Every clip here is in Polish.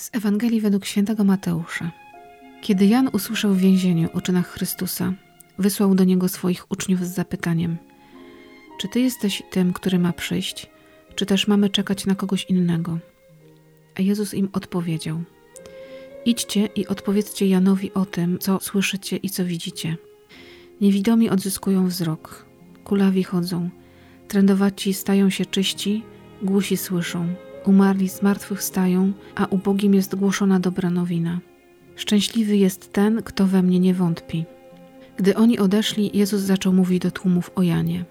Z Ewangelii według świętego Mateusza. Kiedy Jan usłyszał w więzieniu o czynach Chrystusa, wysłał do niego swoich uczniów z zapytaniem: Czy ty jesteś tym, który ma przyjść, czy też mamy czekać na kogoś innego? A Jezus im odpowiedział: Idźcie i odpowiedzcie Janowi o tym, co słyszycie i co widzicie. Niewidomi odzyskują wzrok, kulawi chodzą, trędowaci stają się czyści, głusi słyszą Umarli z martwych stają, a ubogim jest głoszona dobra nowina. Szczęśliwy jest ten, kto we mnie nie wątpi. Gdy oni odeszli, Jezus zaczął mówić do tłumów o Janie.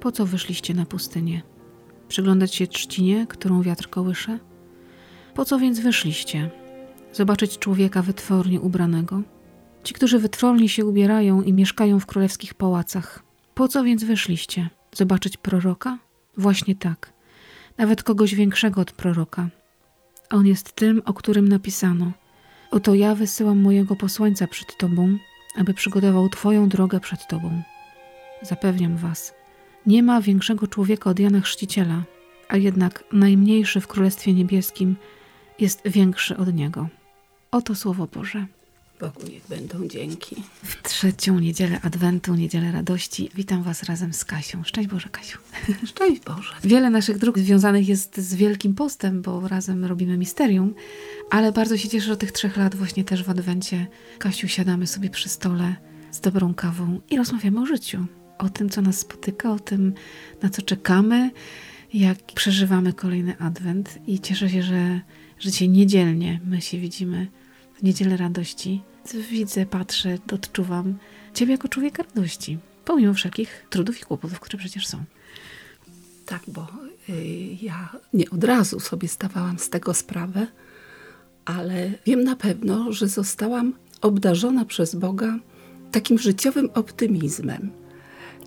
Po co wyszliście na pustynię? Przyglądać się trzcinie, którą wiatr kołysze? Po co więc wyszliście? Zobaczyć człowieka wytwornie ubranego? Ci, którzy wytwornie się ubierają i mieszkają w królewskich pałacach. Po co więc wyszliście? Zobaczyć proroka? Właśnie tak – nawet kogoś większego od proroka. On jest tym, o którym napisano: Oto ja wysyłam mojego posłańca przed Tobą, aby przygotował Twoją drogę przed Tobą. Zapewniam Was, nie ma większego człowieka od Jana Chrzciciela, a jednak najmniejszy w Królestwie Niebieskim jest większy od niego. Oto Słowo Boże. Bogu niech będą dzięki. W trzecią niedzielę Adwentu, niedzielę radości, witam Was razem z Kasią. Szczęść Boże, Kasiu. Szczęść Boże. Wiele naszych dróg związanych jest z Wielkim Postem, bo razem robimy misterium, ale bardzo się cieszę, że tych trzech lat właśnie też w Adwencie, Kasiu, siadamy sobie przy stole z dobrą kawą i rozmawiamy o życiu. O tym, co nas spotyka, o tym, na co czekamy, jak przeżywamy kolejny Adwent i cieszę się, że, że dzisiaj niedzielnie my się widzimy w Niedzielę Radości widzę, patrzę, odczuwam Ciebie jako człowieka radości, pomimo wszelkich trudów i kłopotów, które przecież są. Tak, bo y, ja nie od razu sobie stawałam z tego sprawę, ale wiem na pewno, że zostałam obdarzona przez Boga takim życiowym optymizmem.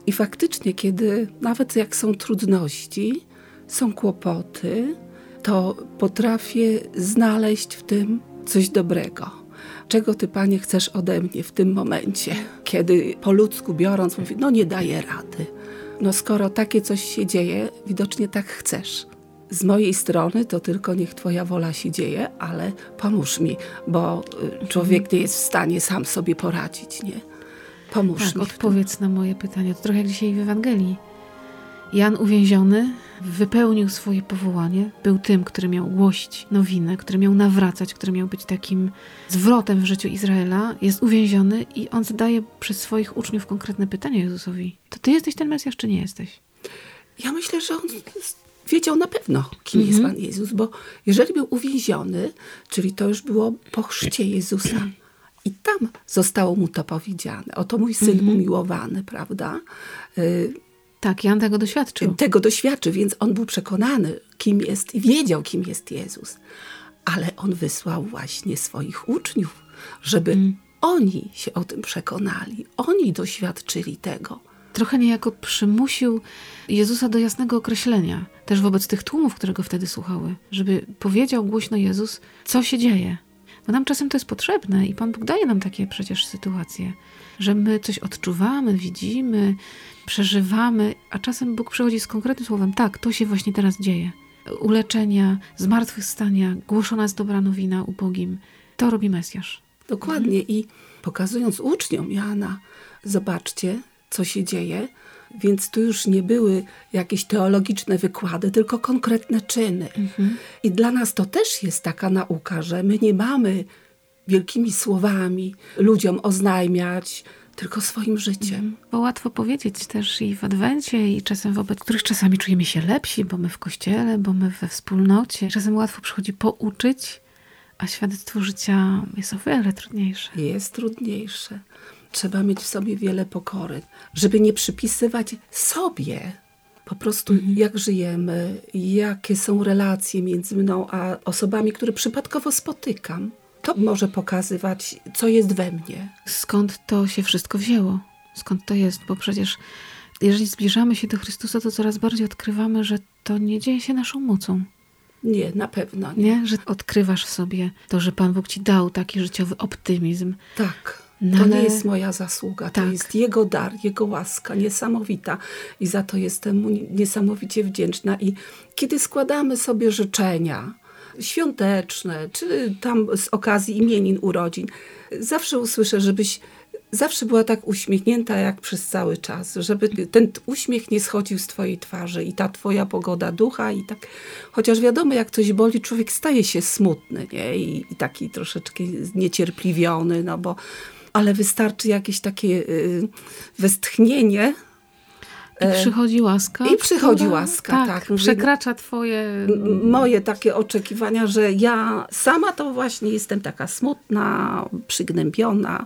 I faktycznie, kiedy nawet jak są trudności, są kłopoty, to potrafię znaleźć w tym coś dobrego czego Ty, Panie, chcesz ode mnie w tym momencie, kiedy po ludzku biorąc, mówi, no nie daję rady. No skoro takie coś się dzieje, widocznie tak chcesz. Z mojej strony to tylko niech Twoja wola się dzieje, ale pomóż mi, bo y, człowiek nie jest w stanie sam sobie poradzić, nie? Pomóż tak, mi. odpowiedz na moje pytanie. To trochę jak dzisiaj w Ewangelii. Jan uwięziony wypełnił swoje powołanie, był tym, który miał głosić nowinę, który miał nawracać, który miał być takim zwrotem w życiu Izraela, jest uwięziony i on zadaje przez swoich uczniów konkretne pytanie Jezusowi. To ty jesteś ten Mesjasz, czy nie jesteś? Ja myślę, że on wiedział na pewno, kim jest mhm. Pan Jezus, bo jeżeli był uwięziony, czyli to już było po chrzcie Jezusa, i tam zostało mu to powiedziane. Oto mój syn mhm. umiłowany, prawda? Y, tak, Jan tego doświadczył. Tego doświadczył, więc on był przekonany, kim jest i wiedział, kim jest Jezus. Ale on wysłał właśnie swoich uczniów, żeby mm. oni się o tym przekonali, oni doświadczyli tego. Trochę niejako przymusił Jezusa do jasnego określenia, też wobec tych tłumów, które go wtedy słuchały, żeby powiedział głośno Jezus, co się dzieje. Bo nam czasem to jest potrzebne i Pan Bóg daje nam takie przecież sytuacje, że my coś odczuwamy, widzimy, przeżywamy, a czasem Bóg przychodzi z konkretnym słowem: tak, to się właśnie teraz dzieje. Uleczenia, zmartwychwstania, głoszona jest dobra nowina ubogim. To robi Mesjasz. Dokładnie. I pokazując uczniom Jana, zobaczcie, co się dzieje. Więc tu już nie były jakieś teologiczne wykłady, tylko konkretne czyny. Mhm. I dla nas to też jest taka nauka, że my nie mamy wielkimi słowami ludziom oznajmiać, tylko swoim życiem. Bo łatwo powiedzieć też i w Adwencie, i czasem wobec których czasami czujemy się lepsi, bo my w kościele, bo my we wspólnocie. Czasem łatwo przychodzi pouczyć, a świadectwo życia jest o wiele trudniejsze. Jest trudniejsze. Trzeba mieć w sobie wiele pokory, żeby nie przypisywać sobie po prostu mhm. jak żyjemy, jakie są relacje między mną a osobami, które przypadkowo spotykam to może pokazywać, co jest we mnie. Skąd to się wszystko wzięło? Skąd to jest? Bo przecież jeżeli zbliżamy się do Chrystusa, to coraz bardziej odkrywamy, że to nie dzieje się naszą mocą. Nie, na pewno nie. nie? Że odkrywasz sobie to, że Pan Bóg ci dał taki życiowy optymizm. Tak. No to ale... nie jest moja zasługa, tak. to jest Jego dar, Jego łaska niesamowita i za to jestem Mu niesamowicie wdzięczna. I kiedy składamy sobie życzenia, świąteczne, czy tam z okazji imienin, urodzin, zawsze usłyszę, żebyś zawsze była tak uśmiechnięta jak przez cały czas, żeby ten uśmiech nie schodził z twojej twarzy i ta twoja pogoda ducha i tak, chociaż wiadomo jak coś boli, człowiek staje się smutny, nie? I, i taki troszeczkę niecierpliwiony, no bo ale wystarczy jakieś takie y, westchnienie, i e, przychodzi łaska. I przychodzi która, łaska, tak. tak przekracza twoje... Moje takie oczekiwania, że ja sama to właśnie jestem taka smutna, przygnębiona,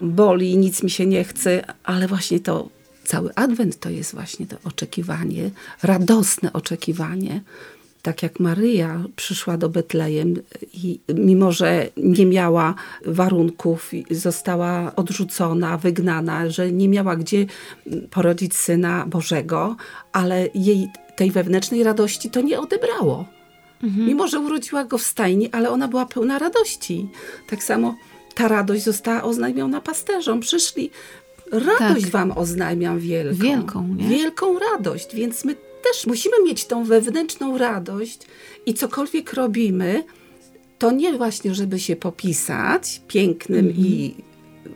boli, nic mi się nie chce, ale właśnie to cały adwent to jest właśnie to oczekiwanie, radosne oczekiwanie tak jak Maryja przyszła do Betlejem i mimo, że nie miała warunków, została odrzucona, wygnana, że nie miała gdzie porodzić Syna Bożego, ale jej tej wewnętrznej radości to nie odebrało. Mhm. Mimo, że urodziła go w stajni, ale ona była pełna radości. Tak samo ta radość została oznajmiona pasterzom. Przyszli, radość tak. wam oznajmiam wielką. Wielką, nie? Wielką radość, więc my też musimy mieć tą wewnętrzną radość i cokolwiek robimy, to nie właśnie, żeby się popisać pięknym mm i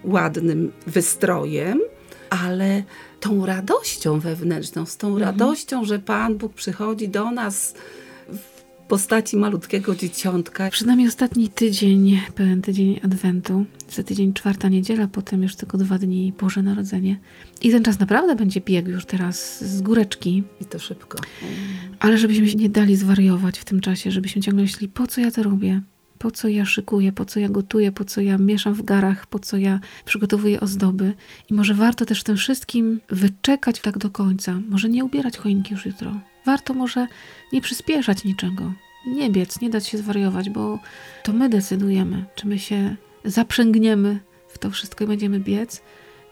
ładnym wystrojem, ale tą radością wewnętrzną, z tą mm radością, że Pan Bóg przychodzi do nas postaci malutkiego dzieciątka. Przed nami ostatni tydzień, pełen tydzień Adwentu. Za tydzień czwarta niedziela, potem już tylko dwa dni Boże Narodzenie. I ten czas naprawdę będzie biegł już teraz z góreczki. I to szybko. Ale żebyśmy się nie dali zwariować w tym czasie, żebyśmy ciągle myśleli, po co ja to robię? Po co ja szykuję, po co ja gotuję, po co ja mieszam w garach, po co ja przygotowuję ozdoby. I może warto też w tym wszystkim wyczekać tak do końca. Może nie ubierać choinki już jutro Warto może nie przyspieszać niczego, nie biec, nie dać się zwariować, bo to my decydujemy, czy my się zaprzęgniemy w to wszystko i będziemy biec,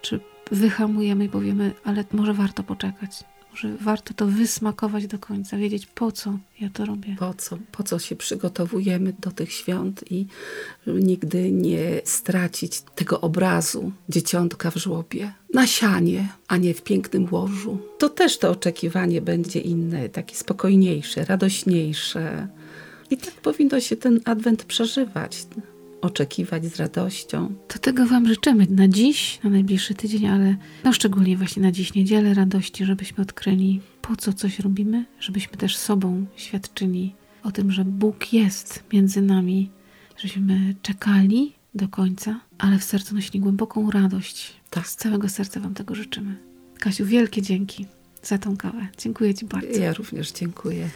czy wyhamujemy i powiemy, ale może warto poczekać. Może warto to wysmakować do końca, wiedzieć po co ja to robię. Po co, po co się przygotowujemy do tych świąt i nigdy nie stracić tego obrazu dzieciątka w żłobie. Na sianie, a nie w pięknym łożu. To też to oczekiwanie będzie inne, takie spokojniejsze, radośniejsze. I tak powinno się ten adwent przeżywać oczekiwać z radością. To tego Wam życzymy na dziś, na najbliższy tydzień, ale no szczególnie właśnie na dziś niedzielę radości, żebyśmy odkryli, po co coś robimy, żebyśmy też sobą świadczyli o tym, że Bóg jest między nami, żebyśmy czekali do końca, ale w sercu nosili głęboką radość. Tak. Z całego serca Wam tego życzymy. Kasiu, wielkie dzięki za tą kawę. Dziękuję Ci bardzo. Ja również dziękuję.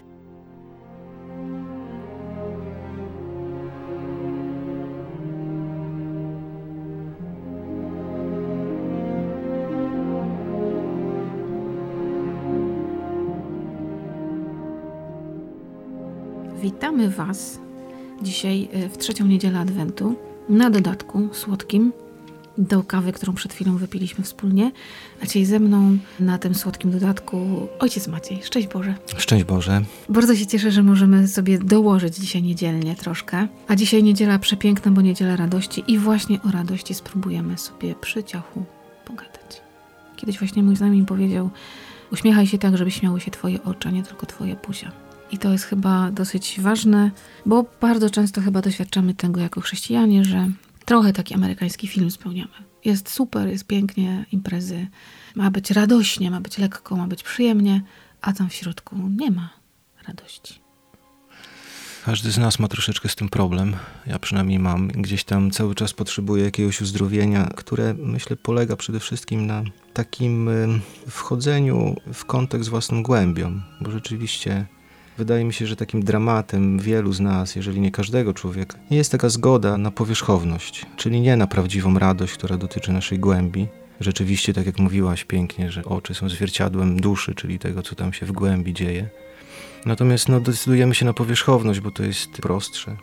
Witamy Was dzisiaj e, w trzecią niedzielę Adwentu na dodatku słodkim do kawy, którą przed chwilą wypiliśmy wspólnie. A dzisiaj ze mną na tym słodkim dodatku ojciec Maciej. Szczęść Boże. Szczęść Boże. Bardzo się cieszę, że możemy sobie dołożyć dzisiaj niedzielnie troszkę. A dzisiaj niedziela przepiękna, bo niedziela radości i właśnie o radości spróbujemy sobie przy ciachu pogadać. Kiedyś właśnie mój znajomy mi powiedział, uśmiechaj się tak, żeby śmiały się twoje oczy, a nie tylko twoje buzia. I to jest chyba dosyć ważne, bo bardzo często chyba doświadczamy tego jako chrześcijanie, że trochę taki amerykański film spełniamy. Jest super, jest pięknie, imprezy, ma być radośnie, ma być lekko, ma być przyjemnie, a tam w środku nie ma radości. Każdy z nas ma troszeczkę z tym problem. Ja przynajmniej mam. Gdzieś tam cały czas potrzebuję jakiegoś uzdrowienia, które myślę polega przede wszystkim na takim wchodzeniu w kontakt z własną głębią, bo rzeczywiście Wydaje mi się, że takim dramatem wielu z nas, jeżeli nie każdego człowieka, jest taka zgoda na powierzchowność, czyli nie na prawdziwą radość, która dotyczy naszej głębi. Rzeczywiście, tak jak mówiłaś pięknie, że oczy są zwierciadłem duszy, czyli tego, co tam się w głębi dzieje. Natomiast no, decydujemy się na powierzchowność, bo to jest prostsze.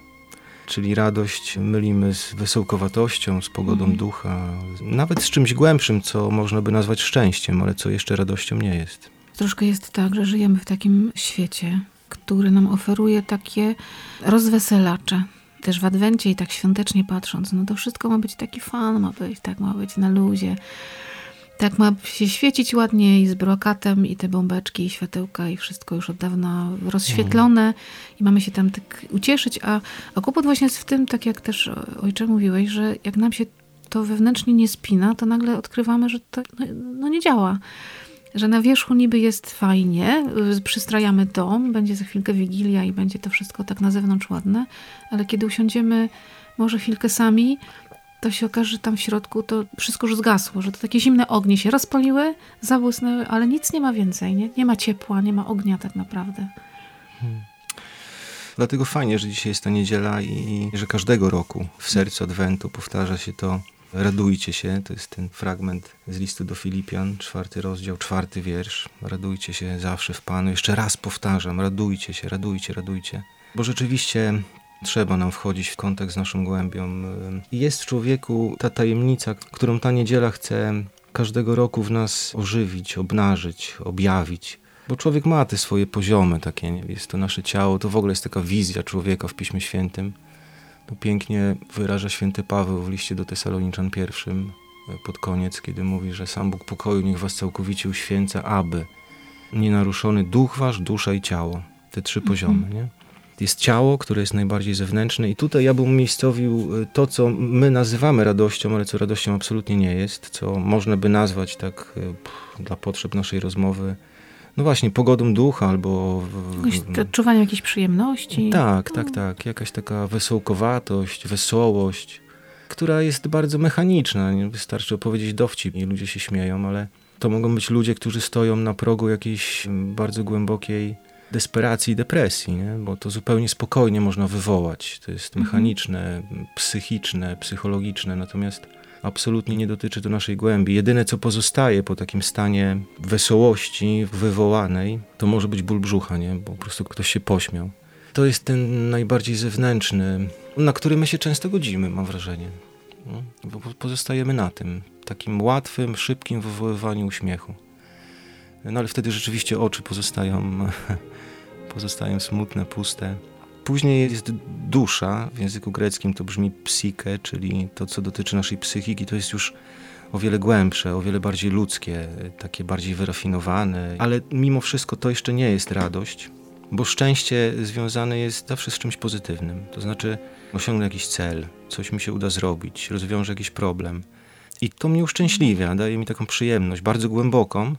Czyli radość mylimy z wesołkowatością, z pogodą mm. ducha, nawet z czymś głębszym, co można by nazwać szczęściem, ale co jeszcze radością nie jest. Troszkę jest tak, że żyjemy w takim świecie, który nam oferuje takie rozweselacze. Też w Adwencie i tak świątecznie patrząc, no to wszystko ma być taki fan, ma być, tak ma być na luzie. Tak ma się świecić ładnie i z brokatem i te bombeczki i światełka i wszystko już od dawna rozświetlone i mamy się tam tak ucieszyć, a, a kłopot właśnie jest w tym, tak jak też ojcze mówiłeś, że jak nam się to wewnętrznie nie spina, to nagle odkrywamy, że to no, no nie działa. Że na wierzchu niby jest fajnie, przystrajamy dom, będzie za chwilkę wigilia i będzie to wszystko tak na zewnątrz ładne, ale kiedy usiądziemy może chwilkę sami, to się okaże, że tam w środku to wszystko już zgasło, że to takie zimne ognie się rozpaliły, zabłysnęły, ale nic nie ma więcej, nie, nie ma ciepła, nie ma ognia tak naprawdę. Hmm. Dlatego fajnie, że dzisiaj jest ta niedziela i że każdego roku w sercu Adwentu powtarza się to Radujcie się, to jest ten fragment z listu do Filipian, czwarty rozdział, czwarty wiersz. Radujcie się zawsze w Panu. Jeszcze raz powtarzam, radujcie się, radujcie, radujcie. Bo rzeczywiście trzeba nam wchodzić w kontakt z naszą głębią. Jest w człowieku ta tajemnica, którą ta niedziela chce każdego roku w nas ożywić, obnażyć, objawić. Bo człowiek ma te swoje poziomy takie, jest to nasze ciało, to w ogóle jest taka wizja człowieka w Piśmie Świętym. Pięknie wyraża święty Paweł w liście do Tesaloniczan pierwszym e, pod koniec, kiedy mówi, że sam Bóg pokoju niech was całkowicie uświęca, aby nienaruszony duch wasz, dusza i ciało. Te trzy mhm. poziomy, nie? jest ciało, które jest najbardziej zewnętrzne i tutaj ja bym umiejscowił y, to, co my nazywamy radością, ale co radością absolutnie nie jest, co można by nazwać tak y, pff, dla potrzeb naszej rozmowy, no właśnie, pogodą ducha albo... Odczuwanie jakiejś przyjemności. Tak, tak, tak. Jakaś taka wesołkowatość, wesołość, która jest bardzo mechaniczna. Wystarczy opowiedzieć dowcip i ludzie się śmieją, ale to mogą być ludzie, którzy stoją na progu jakiejś bardzo głębokiej desperacji i depresji, nie? bo to zupełnie spokojnie można wywołać. To jest mhm. mechaniczne, psychiczne, psychologiczne, natomiast absolutnie nie dotyczy to naszej głębi. Jedyne, co pozostaje po takim stanie wesołości wywołanej, to może być ból brzucha, nie? bo po prostu ktoś się pośmiał. To jest ten najbardziej zewnętrzny, na który my się często godzimy, mam wrażenie. No, pozostajemy na tym, takim łatwym, szybkim wywoływaniu uśmiechu. No ale wtedy rzeczywiście oczy pozostają pozostają smutne, puste. Później jest dusza, w języku greckim to brzmi psyche, czyli to, co dotyczy naszej psychiki, to jest już o wiele głębsze, o wiele bardziej ludzkie, takie bardziej wyrafinowane, ale mimo wszystko to jeszcze nie jest radość, bo szczęście związane jest zawsze z czymś pozytywnym. To znaczy, osiągnę jakiś cel, coś mi się uda zrobić, rozwiążę jakiś problem. I to mnie uszczęśliwia, daje mi taką przyjemność, bardzo głęboką,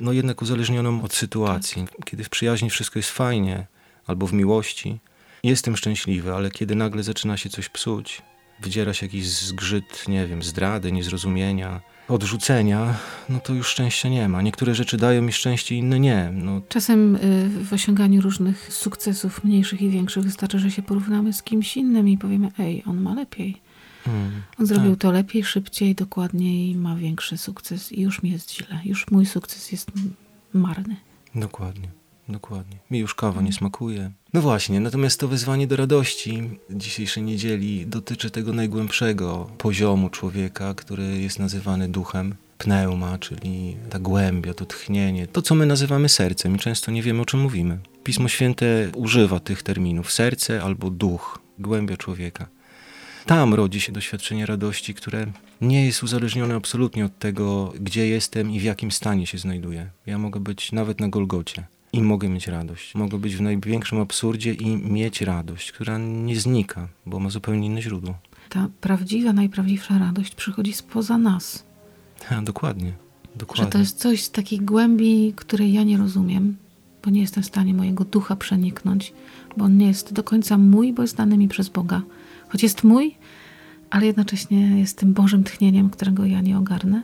no jednak uzależnioną od sytuacji. Kiedy w przyjaźni wszystko jest fajnie, albo w miłości, jestem szczęśliwy, ale kiedy nagle zaczyna się coś psuć, wydziera się jakiś zgrzyt, nie wiem, zdrady, niezrozumienia, odrzucenia, no to już szczęścia nie ma. Niektóre rzeczy dają mi szczęście, inne nie. No. Czasem y, w osiąganiu różnych sukcesów, mniejszych i większych, wystarczy, że się porównamy z kimś innym i powiemy, ej, on ma lepiej. Hmm, On zrobił tak. to lepiej, szybciej, dokładniej, ma większy sukces i już mi jest źle. Już mój sukces jest marny. Dokładnie, dokładnie. Mi już kawa nie smakuje. No właśnie, natomiast to wezwanie do radości dzisiejszej niedzieli dotyczy tego najgłębszego poziomu człowieka, który jest nazywany duchem. Pneuma, czyli ta głębia, to tchnienie, to co my nazywamy sercem i często nie wiemy o czym mówimy. Pismo Święte używa tych terminów serce albo duch, głębia człowieka. Tam rodzi się doświadczenie radości, które nie jest uzależnione absolutnie od tego, gdzie jestem i w jakim stanie się znajduję. Ja mogę być nawet na Golgocie i mogę mieć radość. Mogę być w największym absurdzie i mieć radość, która nie znika, bo ma zupełnie inne źródło. Ta prawdziwa, najprawdziwsza radość przychodzi spoza nas. Ha, dokładnie, dokładnie. Że to jest coś z takiej głębi, której ja nie rozumiem, bo nie jestem w stanie mojego ducha przeniknąć, bo on nie jest do końca mój, bo jest dany mi przez Boga choć jest mój, ale jednocześnie jest tym Bożym tchnieniem, którego ja nie ogarnę.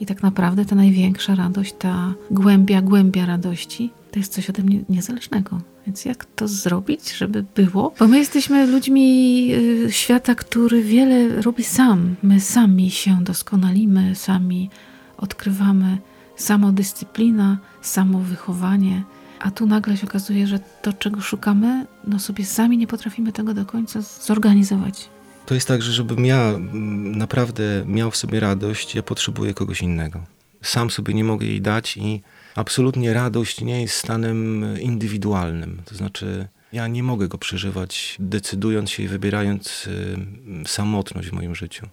I tak naprawdę ta największa radość, ta głębia, głębia radości, to jest coś ode mnie niezależnego. Więc jak to zrobić, żeby było? Bo my jesteśmy ludźmi y, świata, który wiele robi sam. My sami się doskonalimy, sami odkrywamy samodyscyplina, samowychowanie, a tu nagle się okazuje, że to, czego szukamy, no sobie sami nie potrafimy tego do końca zorganizować. To jest tak, że żebym ja mm, naprawdę miał w sobie radość, ja potrzebuję kogoś innego. Sam sobie nie mogę jej dać i absolutnie radość nie jest stanem indywidualnym. To znaczy, ja nie mogę go przeżywać, decydując się i wybierając y, samotność w moim życiu.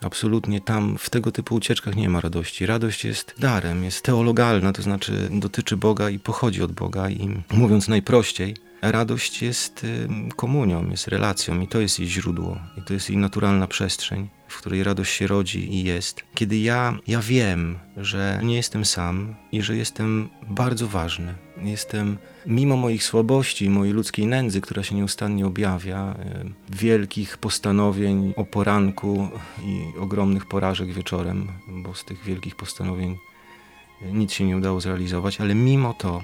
Absolutnie tam w tego typu ucieczkach nie ma radości. Radość jest darem, jest teologalna, to znaczy dotyczy Boga i pochodzi od Boga. I mówiąc najprościej, radość jest komunią, jest relacją i to jest jej źródło, i to jest jej naturalna przestrzeń, w której radość się rodzi i jest. Kiedy ja, ja wiem, że nie jestem sam i że jestem bardzo ważny, jestem mimo moich słabości, mojej ludzkiej nędzy, która się nieustannie objawia, wielkich postanowień o poranku i ogromnych porażek wieczorem, bo z tych wielkich postanowień nic się nie udało zrealizować, ale mimo to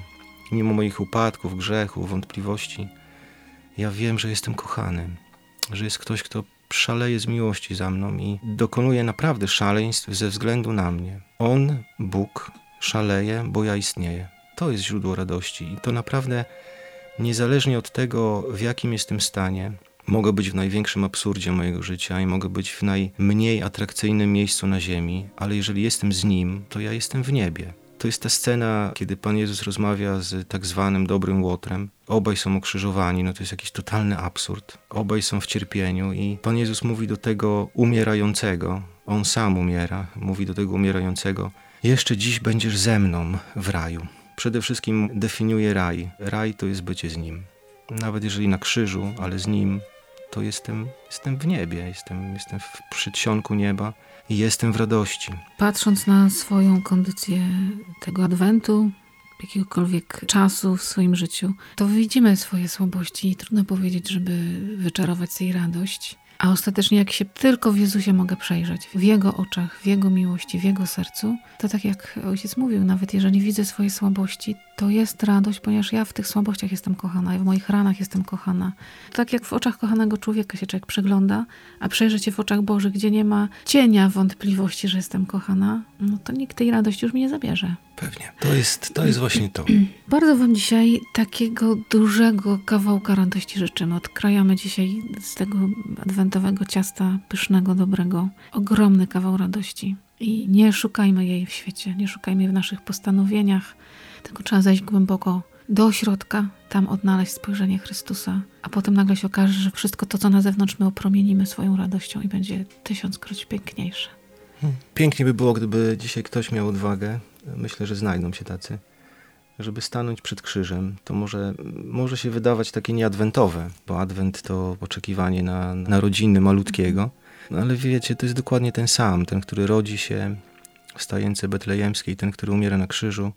mimo moich upadków, grzechów, wątpliwości, ja wiem, że jestem kochany, że jest ktoś, kto szaleje z miłości za mną i dokonuje naprawdę szaleństw ze względu na mnie. On, Bóg, szaleje, bo ja istnieję. To jest źródło radości i to naprawdę niezależnie od tego, w jakim jestem stanie, mogę być w największym absurdzie mojego życia i mogę być w najmniej atrakcyjnym miejscu na ziemi, ale jeżeli jestem z Nim, to ja jestem w niebie. To jest ta scena, kiedy Pan Jezus rozmawia z tak zwanym dobrym łotrem. Obaj są ukrzyżowani, no to jest jakiś totalny absurd. Obaj są w cierpieniu i Pan Jezus mówi do tego umierającego, on sam umiera, mówi do tego umierającego, jeszcze dziś będziesz ze mną w raju. Przede wszystkim definiuje raj. Raj to jest bycie z Nim. Nawet jeżeli na krzyżu, ale z Nim, to jestem, jestem w niebie, jestem, jestem w przedsionku nieba i jestem w radości. Patrząc na swoją kondycję tego adwentu, jakiegokolwiek czasu w swoim życiu, to widzimy swoje słabości i trudno powiedzieć, żeby wyczarować tej radość. A ostatecznie, jak się tylko w Jezusie mogę przejrzeć, w Jego oczach, w Jego miłości, w Jego sercu, to tak jak ojciec mówił, nawet jeżeli widzę swoje słabości, to jest radość, ponieważ ja w tych słabościach jestem kochana, ja w moich ranach jestem kochana. Tak jak w oczach kochanego człowieka się człowiek przegląda, a przejrzy się w oczach Bożych, gdzie nie ma cienia wątpliwości, że jestem kochana, no to nikt tej radości już mi nie zabierze. Pewnie. To jest, to jest właśnie to. Bardzo Wam dzisiaj takiego dużego kawałka radości życzymy. Odkrajamy dzisiaj z tego adwentowego ciasta pysznego, dobrego, ogromny kawał radości. I nie szukajmy jej w świecie, nie szukajmy jej w naszych postanowieniach, tylko trzeba zejść głęboko do środka, tam odnaleźć spojrzenie Chrystusa, a potem nagle się okaże, że wszystko to, co na zewnątrz, my opromienimy swoją radością i będzie tysiąckroć piękniejsze. Hmm. Pięknie by było, gdyby dzisiaj ktoś miał odwagę, myślę, że znajdą się tacy, żeby stanąć przed krzyżem. To może, może się wydawać takie nieadwentowe, bo adwent to oczekiwanie na narodziny malutkiego, no ale wiecie, to jest dokładnie ten sam, ten, który rodzi się w stajence betlejemskiej, ten, który umiera na krzyżu,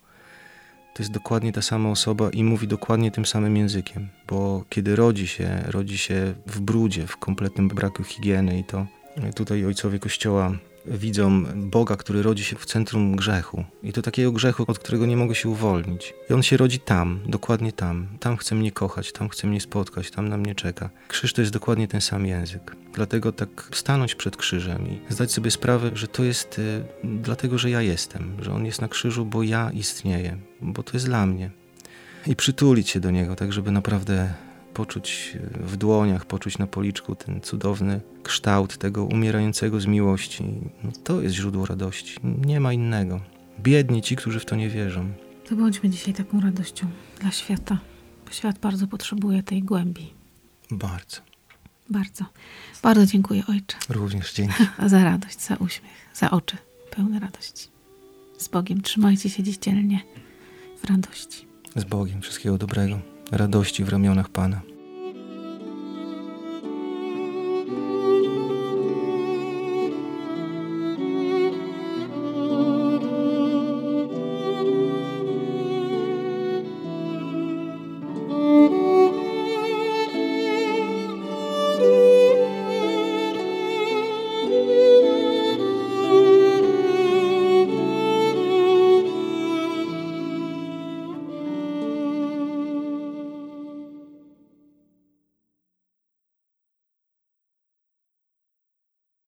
to jest dokładnie ta sama osoba i mówi dokładnie tym samym językiem, bo kiedy rodzi się, rodzi się w brudzie, w kompletnym braku higieny i to tutaj ojcowie Kościoła widzą Boga, który rodzi się w centrum grzechu. I to takiego grzechu, od którego nie mogę się uwolnić. I on się rodzi tam, dokładnie tam. Tam chce mnie kochać, tam chce mnie spotkać, tam na mnie czeka. Krzyż to jest dokładnie ten sam język. Dlatego tak stanąć przed krzyżem i zdać sobie sprawę, że to jest y, dlatego, że ja jestem, że on jest na krzyżu, bo ja istnieję, bo to jest dla mnie. I przytulić się do niego, tak żeby naprawdę poczuć w dłoniach, poczuć na policzku ten cudowny kształt tego umierającego z miłości. No to jest źródło radości. Nie ma innego. Biedni ci, którzy w to nie wierzą. To bądźmy dzisiaj taką radością dla świata, bo świat bardzo potrzebuje tej głębi. Bardzo. Bardzo. Bardzo dziękuję, Ojcze. Również dzięki. za radość, za uśmiech, za oczy pełne radości. Z Bogiem. Trzymajcie się dziś dzielnie w radości. Z Bogiem. Wszystkiego dobrego radości w ramionach Pana.